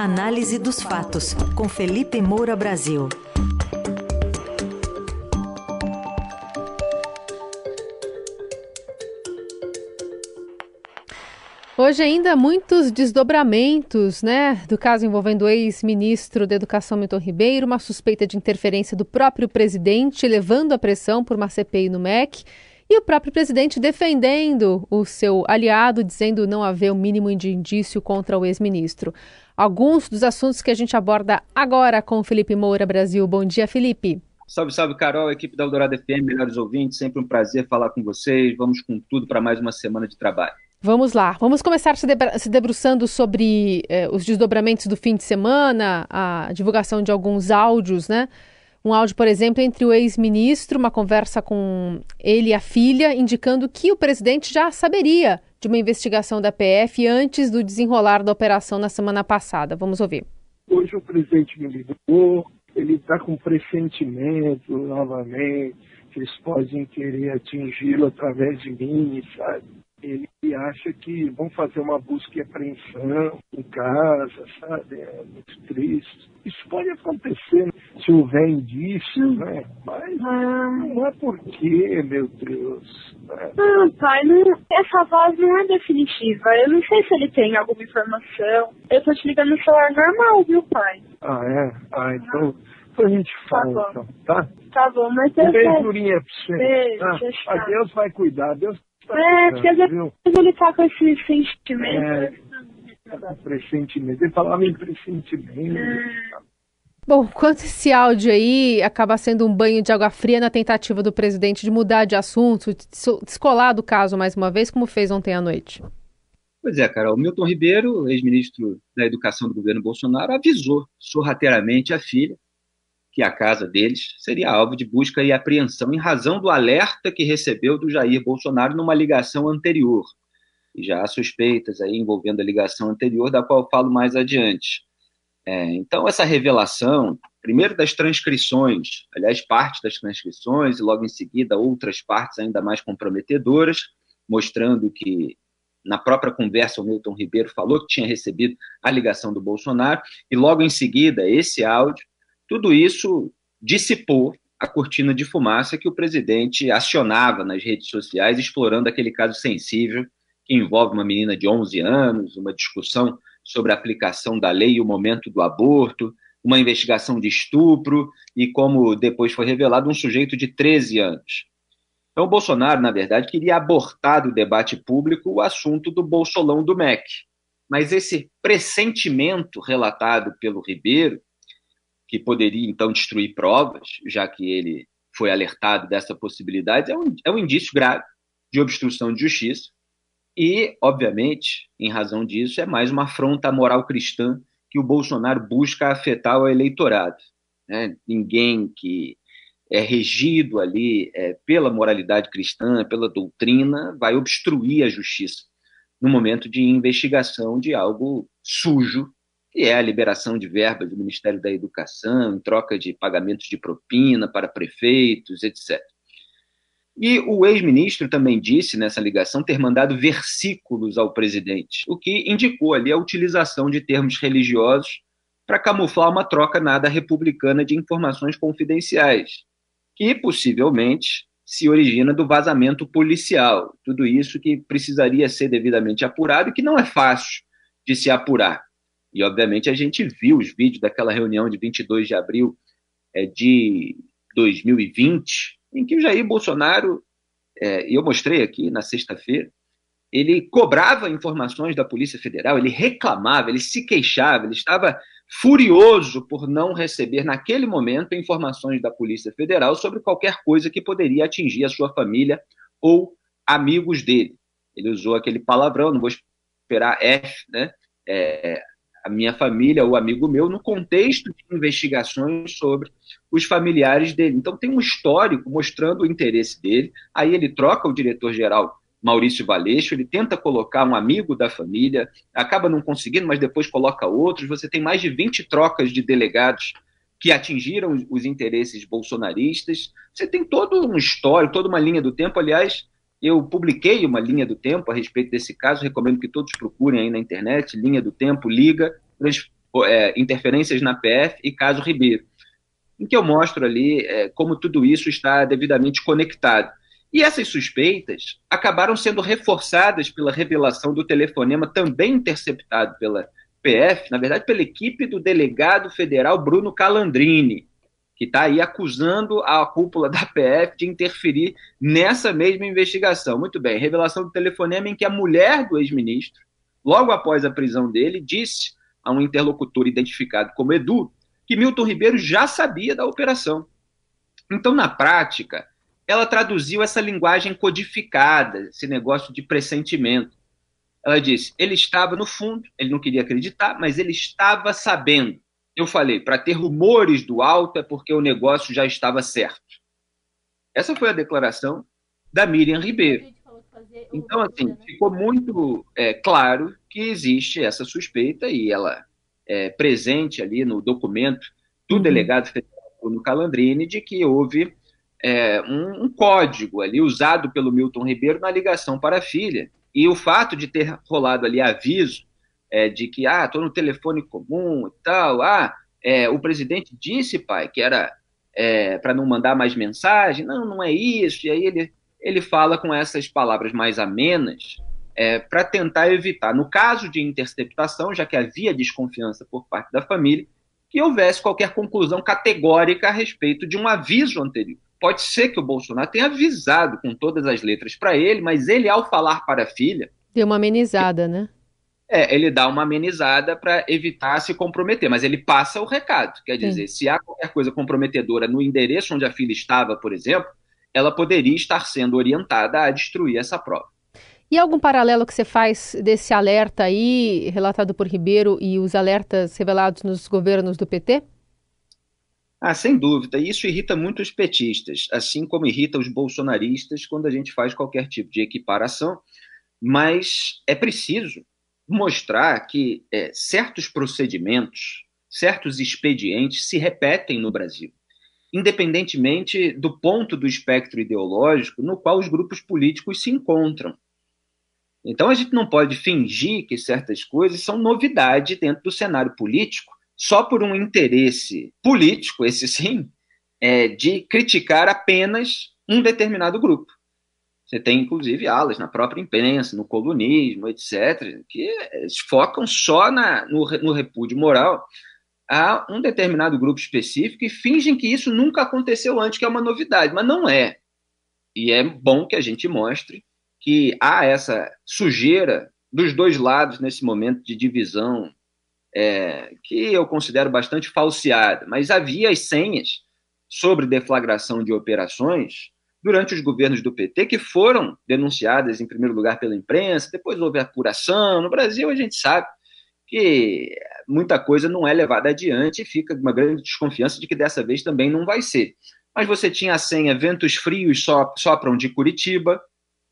Análise dos fatos, com Felipe Moura Brasil. Hoje ainda muitos desdobramentos, né, do caso envolvendo o ex-ministro da Educação Milton Ribeiro, uma suspeita de interferência do próprio presidente, levando a pressão por uma CPI no MEC, e o próprio presidente defendendo o seu aliado, dizendo não haver o mínimo de indício contra o ex-ministro. Alguns dos assuntos que a gente aborda agora com o Felipe Moura Brasil. Bom dia, Felipe. Salve, salve, Carol, equipe da Eldorado FM, melhores ouvintes, sempre um prazer falar com vocês. Vamos com tudo para mais uma semana de trabalho. Vamos lá, vamos começar se, se debruçando sobre eh, os desdobramentos do fim de semana, a divulgação de alguns áudios, né? Um áudio, por exemplo, entre o ex-ministro, uma conversa com ele e a filha, indicando que o presidente já saberia de uma investigação da PF antes do desenrolar da operação na semana passada. Vamos ouvir. Hoje o presidente me ligou, ele está com pressentimento novamente, que eles podem querer atingi-lo através de mim, sabe? Ele acha que vão fazer uma busca e apreensão em casa, sabe? É muito triste. Isso pode acontecer se houver indícios, né? Mas não é porque, meu Deus. Né? Não, pai, não, essa voz não é definitiva. Eu não sei se ele tem alguma informação. Eu tô te ligando no celular normal, viu, pai? Ah, é? Ah, então, então a gente tá fala, tá então, tá? Tá bom, mas eu... Um beijo, Jurinha, pra você. Beijo, ah, Deus vai cuidar, Deus é, porque às vezes ele tá com esse sentimento. É, tá pressentimento. Ele falava em pressentimento. É. Bom, quanto esse áudio aí acaba sendo um banho de água fria na tentativa do presidente de mudar de assunto, descolar do caso mais uma vez, como fez ontem à noite? Pois é, Carol. Milton Ribeiro, ex-ministro da Educação do governo Bolsonaro, avisou sorrateiramente a filha que a casa deles seria alvo de busca e apreensão em razão do alerta que recebeu do Jair Bolsonaro numa ligação anterior. E já há suspeitas aí envolvendo a ligação anterior, da qual eu falo mais adiante. É, então, essa revelação, primeiro das transcrições, aliás, parte das transcrições, e logo em seguida outras partes ainda mais comprometedoras, mostrando que na própria conversa o Milton Ribeiro falou que tinha recebido a ligação do Bolsonaro, e logo em seguida esse áudio tudo isso dissipou a cortina de fumaça que o presidente acionava nas redes sociais, explorando aquele caso sensível que envolve uma menina de 11 anos, uma discussão sobre a aplicação da lei e o momento do aborto, uma investigação de estupro e, como depois foi revelado, um sujeito de 13 anos. Então, o Bolsonaro, na verdade, queria abortar do debate público o assunto do bolsolão do MEC. Mas esse pressentimento relatado pelo Ribeiro que poderia então destruir provas, já que ele foi alertado dessa possibilidade, é um, é um indício grave de obstrução de justiça. E, obviamente, em razão disso, é mais uma afronta à moral cristã que o Bolsonaro busca afetar o eleitorado. Né? Ninguém que é regido ali é, pela moralidade cristã, pela doutrina, vai obstruir a justiça no momento de investigação de algo sujo que é a liberação de verbas do Ministério da Educação, em troca de pagamentos de propina para prefeitos, etc. E o ex-ministro também disse nessa ligação ter mandado versículos ao presidente, o que indicou ali a utilização de termos religiosos para camuflar uma troca nada republicana de informações confidenciais, que possivelmente se origina do vazamento policial. Tudo isso que precisaria ser devidamente apurado e que não é fácil de se apurar. E, obviamente, a gente viu os vídeos daquela reunião de 22 de abril é, de 2020, em que o Jair Bolsonaro, é, eu mostrei aqui na sexta-feira, ele cobrava informações da Polícia Federal, ele reclamava, ele se queixava, ele estava furioso por não receber, naquele momento, informações da Polícia Federal sobre qualquer coisa que poderia atingir a sua família ou amigos dele. Ele usou aquele palavrão, não vou esperar F, né? É, a minha família ou amigo meu no contexto de investigações sobre os familiares dele. Então tem um histórico mostrando o interesse dele. Aí ele troca o diretor-geral Maurício Valeixo, ele tenta colocar um amigo da família, acaba não conseguindo, mas depois coloca outros. Você tem mais de 20 trocas de delegados que atingiram os interesses bolsonaristas. Você tem todo um histórico, toda uma linha do tempo. Aliás, eu publiquei uma linha do tempo a respeito desse caso, recomendo que todos procurem aí na internet, linha do tempo, liga, é, interferências na PF e caso Ribeiro, em que eu mostro ali é, como tudo isso está devidamente conectado. E essas suspeitas acabaram sendo reforçadas pela revelação do telefonema também interceptado pela PF, na verdade, pela equipe do delegado federal Bruno Calandrini, que está aí acusando a cúpula da PF de interferir nessa mesma investigação. Muito bem, revelação do telefonema em que a mulher do ex-ministro, logo após a prisão dele, disse a um interlocutor identificado como Edu que Milton Ribeiro já sabia da operação. Então, na prática, ela traduziu essa linguagem codificada, esse negócio de pressentimento. Ela disse: ele estava no fundo, ele não queria acreditar, mas ele estava sabendo. Eu falei: para ter rumores do alto é porque o negócio já estava certo. Essa foi a declaração da Miriam Ribeiro. Então, assim, ficou muito é, claro que existe essa suspeita e ela é presente ali no documento do uhum. delegado federal no Calandrini de que houve é, um, um, código ali usado pelo Milton Ribeiro na ligação para a filha. E o fato de ter rolado ali aviso é, de que, ah, estou no telefone comum e tal, ah, é, o presidente disse, pai, que era é, para não mandar mais mensagem, não, não é isso, e aí ele, ele fala com essas palavras mais amenas é, para tentar evitar, no caso de interceptação, já que havia desconfiança por parte da família, que houvesse qualquer conclusão categórica a respeito de um aviso anterior. Pode ser que o Bolsonaro tenha avisado com todas as letras para ele, mas ele, ao falar para a filha. Deu uma amenizada, né? É, ele dá uma amenizada para evitar se comprometer, mas ele passa o recado. Quer dizer, Sim. se há qualquer coisa comprometedora no endereço onde a filha estava, por exemplo, ela poderia estar sendo orientada a destruir essa prova. E algum paralelo que você faz desse alerta aí, relatado por Ribeiro, e os alertas revelados nos governos do PT? Ah, sem dúvida. Isso irrita muito os petistas, assim como irrita os bolsonaristas quando a gente faz qualquer tipo de equiparação. Mas é preciso mostrar que é, certos procedimentos, certos expedientes se repetem no Brasil, independentemente do ponto do espectro ideológico no qual os grupos políticos se encontram. Então a gente não pode fingir que certas coisas são novidade dentro do cenário político só por um interesse político, esse sim, é, de criticar apenas um determinado grupo. Você tem, inclusive, alas na própria imprensa, no colunismo, etc., que focam só na, no, no repúdio moral a um determinado grupo específico e fingem que isso nunca aconteceu antes, que é uma novidade, mas não é. E é bom que a gente mostre que há essa sujeira dos dois lados nesse momento de divisão é, que eu considero bastante falseada, mas havia as senhas sobre deflagração de operações durante os governos do PT que foram denunciadas em primeiro lugar pela imprensa, depois houve apuração. No Brasil a gente sabe que muita coisa não é levada adiante e fica uma grande desconfiança de que dessa vez também não vai ser. Mas você tinha a senha ventos frios sopram de Curitiba,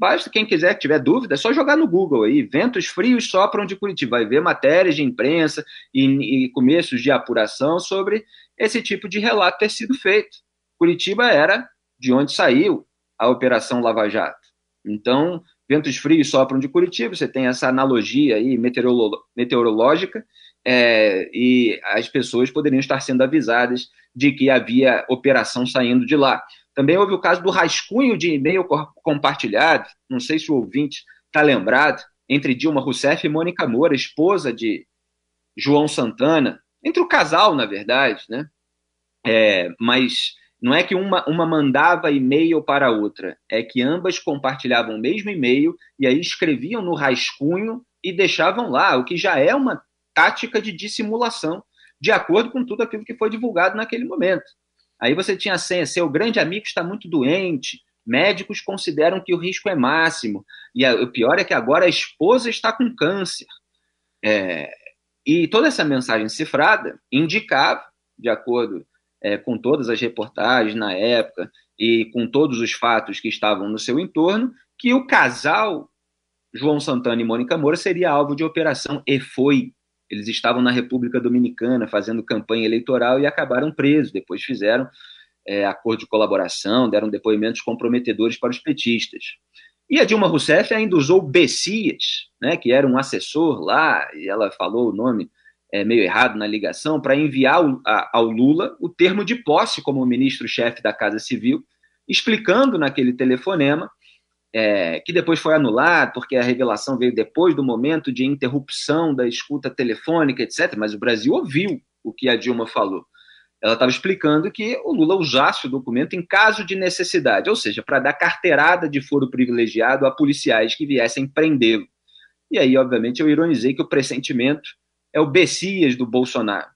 Basta quem quiser tiver dúvida, é só jogar no Google aí, ventos frios sopram de Curitiba, vai ver matérias de imprensa e, e começos de apuração sobre esse tipo de relato ter sido feito. Curitiba era de onde saiu a Operação Lava Jato. Então, ventos frios sopram de Curitiba, você tem essa analogia aí meteorolo meteorológica, é, e as pessoas poderiam estar sendo avisadas de que havia operação saindo de lá. Também houve o caso do rascunho de e-mail compartilhado, não sei se o ouvinte está lembrado, entre Dilma Rousseff e Mônica Moura, esposa de João Santana, entre o casal, na verdade, né? É, mas não é que uma, uma mandava e-mail para a outra, é que ambas compartilhavam o mesmo e-mail e aí escreviam no rascunho e deixavam lá, o que já é uma tática de dissimulação, de acordo com tudo aquilo que foi divulgado naquele momento. Aí você tinha a senha, seu grande amigo está muito doente, médicos consideram que o risco é máximo, e a, o pior é que agora a esposa está com câncer. É, e toda essa mensagem cifrada indicava, de acordo é, com todas as reportagens na época e com todos os fatos que estavam no seu entorno, que o casal João Santana e Mônica Moura seria alvo de operação, e foi. Eles estavam na República Dominicana fazendo campanha eleitoral e acabaram presos. Depois fizeram é, acordo de colaboração, deram depoimentos comprometedores para os petistas. E a Dilma Rousseff ainda usou Bessias, né, que era um assessor lá, e ela falou o nome é, meio errado na ligação, para enviar ao, a, ao Lula o termo de posse como ministro-chefe da Casa Civil, explicando naquele telefonema, é, que depois foi anulado, porque a revelação veio depois do momento de interrupção da escuta telefônica, etc. Mas o Brasil ouviu o que a Dilma falou. Ela estava explicando que o Lula usasse o documento em caso de necessidade, ou seja, para dar carteirada de foro privilegiado a policiais que viessem prendê-lo. E aí, obviamente, eu ironizei que o pressentimento é o Bessias do Bolsonaro.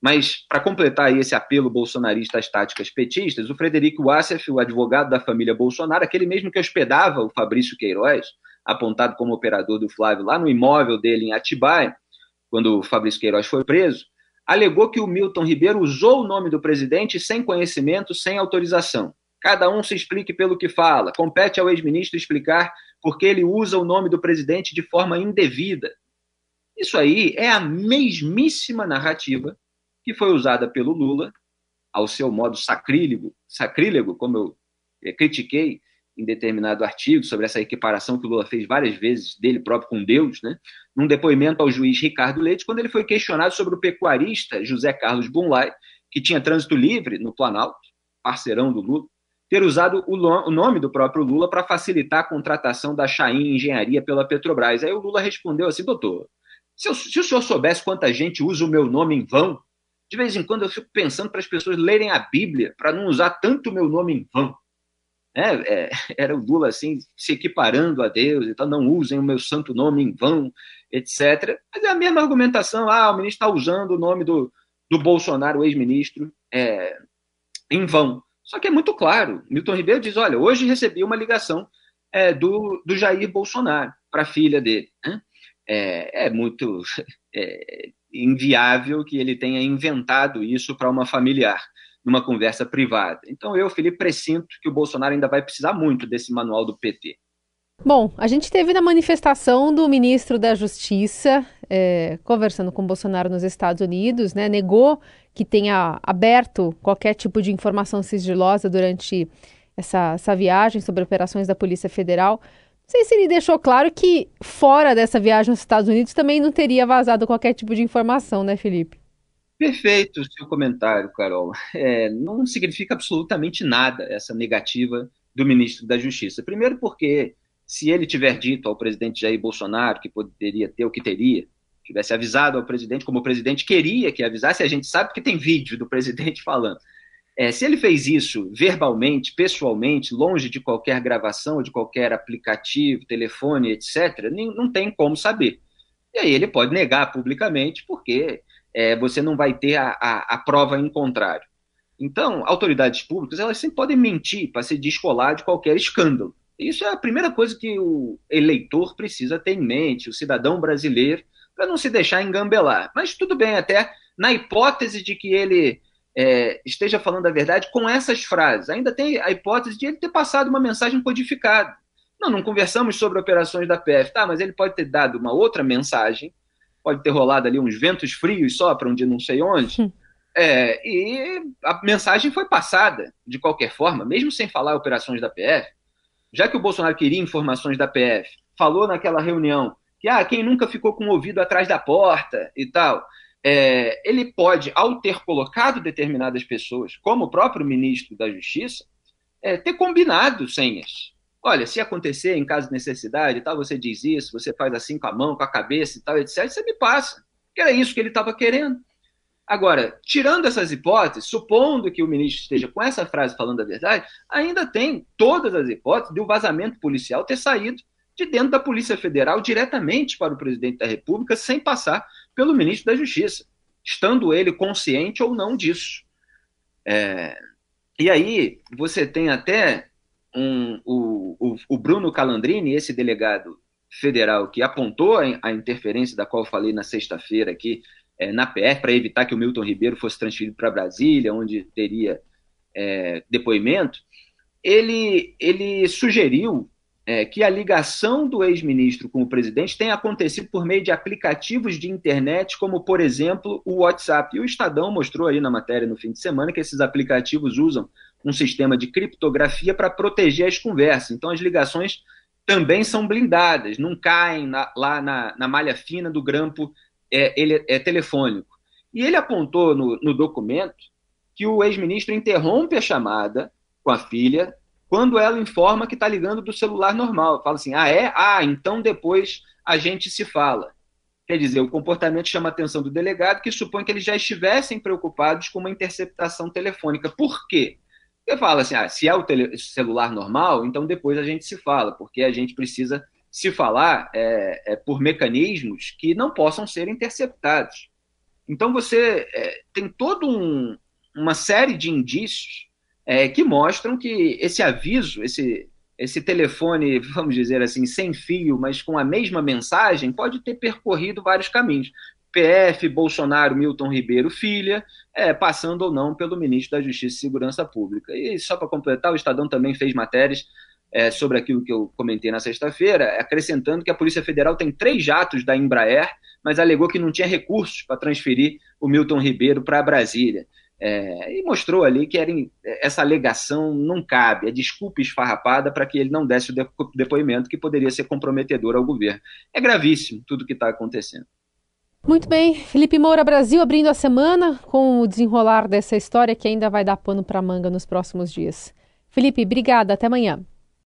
Mas, para completar esse apelo bolsonarista às táticas petistas, o Frederico Wassef, o advogado da família Bolsonaro, aquele mesmo que hospedava o Fabrício Queiroz, apontado como operador do Flávio lá no imóvel dele em Atibaia, quando o Fabrício Queiroz foi preso, alegou que o Milton Ribeiro usou o nome do presidente sem conhecimento, sem autorização. Cada um se explique pelo que fala. Compete ao ex-ministro explicar por que ele usa o nome do presidente de forma indevida. Isso aí é a mesmíssima narrativa que foi usada pelo Lula, ao seu modo sacrílego, sacrílego como eu eh, critiquei em determinado artigo sobre essa equiparação que o Lula fez várias vezes dele próprio com Deus, né? num depoimento ao juiz Ricardo Leite, quando ele foi questionado sobre o pecuarista José Carlos Bunlai, que tinha trânsito livre no Planalto, parceirão do Lula, ter usado o, nome do próprio Lula para facilitar a contratação da Chain Engenharia pela Petrobras. Aí o Lula respondeu assim, doutor, se, eu, se o senhor soubesse quanta gente usa o meu nome em vão, de vez em quando eu fico pensando para as pessoas lerem a Bíblia, para não usar tanto o meu nome em vão. É, é, era o Lula assim, se equiparando a Deus, então não usem o meu santo nome em vão, etc. Mas é a mesma argumentação, ah, o ministro está usando o nome do, do Bolsonaro, ex-ministro, é, em vão. Só que é muito claro, Milton Ribeiro diz, olha, hoje recebi uma ligação é, do, do Jair Bolsonaro para a filha dele. Né? É, é, muito é, inviável que ele tenha inventado isso para uma familiar, numa conversa privada. Então eu, Felipe, presinto que o Bolsonaro ainda vai precisar muito desse manual do PT. Bom, a gente teve na manifestação do ministro da Justiça é, conversando com Bolsonaro nos Estados Unidos, né, negou que tenha aberto qualquer tipo de informação sigilosa durante essa, essa viagem sobre operações da Polícia Federal sei se ele deixou claro que fora dessa viagem aos Estados Unidos também não teria vazado qualquer tipo de informação, né, Felipe? Perfeito o seu comentário, Carol. É, não significa absolutamente nada essa negativa do ministro da Justiça. Primeiro, porque se ele tiver dito ao presidente Jair Bolsonaro que poderia ter o que teria, tivesse avisado ao presidente como o presidente queria que avisasse, a gente sabe que tem vídeo do presidente falando. É, se ele fez isso verbalmente, pessoalmente, longe de qualquer gravação, de qualquer aplicativo, telefone, etc., nem, não tem como saber. E aí ele pode negar publicamente, porque é, você não vai ter a, a, a, prova em contrário. Então, autoridades públicas, elas sempre podem mentir para se descolar de qualquer escândalo. Isso é a primeira coisa que o eleitor precisa ter em mente, o cidadão brasileiro, para não se deixar engambelar. Mas tudo bem, até na hipótese de que ele é, esteja falando a verdade com essas frases. Ainda tem a hipótese de ele ter passado uma mensagem codificada. Não, não conversamos sobre operações da PF, tá, mas ele pode ter dado uma outra mensagem, pode ter rolado ali uns ventos frios só para um dia não sei onde, é, e a mensagem foi passada de qualquer forma, mesmo sem falar operações da PF. Já que o Bolsonaro queria informações da PF, falou naquela reunião que ah, quem nunca ficou com o ouvido atrás da porta e tal é, ele pode, ao ter colocado determinadas pessoas, como o próprio ministro da Justiça, é, ter combinado senhas. Olha, se acontecer em caso de necessidade, tal, você diz isso, você faz assim com a mão, com a cabeça e tal, etc., você me passa. Que era isso que ele estava querendo. Agora, tirando essas hipóteses, supondo que o ministro esteja com essa frase falando a verdade, ainda tem todas as hipóteses de o um vazamento policial ter saído de dentro da Polícia Federal diretamente para o presidente da República, sem passar pelo ministro da Justiça, estando ele consciente ou não disso. É, e aí você tem até um, o, o, o, Bruno Calandrini, esse delegado federal que apontou a, a interferência da qual eu falei na sexta-feira aqui é, na PF para evitar que o Milton Ribeiro fosse transferido para Brasília, onde teria é, depoimento, ele, ele sugeriu é, que a ligação do ex-ministro com o presidente tenha acontecido por meio de aplicativos de internet, como, por exemplo, o WhatsApp. E o Estadão mostrou aí na matéria no fim de semana que esses aplicativos usam um sistema de criptografia para proteger as conversas. Então, as ligações também são blindadas, não caem na, lá na, na malha fina do grampo é, ele é telefônico. E ele apontou no, no documento que o ex-ministro interrompe a chamada com a filha quando ela informa que está ligando do celular normal. Fala assim: ah, é? Ah, então depois a gente se fala. Quer dizer, o comportamento chama a atenção do delegado, que supõe que eles já estivessem preocupados com uma interceptação telefônica. Por quê? Ele fala assim: ah, se é o celular normal, então depois a gente se fala, porque a gente precisa se falar é, é, por mecanismos que não possam ser interceptados. Então você é, tem toda um, uma série de indícios é, que mostram que esse aviso, esse, esse telefone, vamos dizer assim, sem fio, mas com a mesma mensagem, pode ter percorrido vários caminhos. PF, Bolsonaro, Milton Ribeiro, filha, é, passando ou não pelo ministro da Justiça e Segurança Pública. E só para completar, o Estadão também fez matérias é, sobre aquilo que eu comentei na sexta-feira, acrescentando que a Polícia Federal tem três jatos da Embraer, mas alegou que não tinha recursos para transferir o Milton Ribeiro para Brasília. É, e mostrou ali que era, essa alegação não cabe, é desculpa esfarrapada para que ele não desse o depoimento que poderia ser comprometedor ao governo. É gravíssimo tudo o que está acontecendo. Muito bem, Felipe Moura Brasil abrindo a semana com o desenrolar dessa história que ainda vai dar pano para manga nos próximos dias. Felipe, obrigada, até amanhã.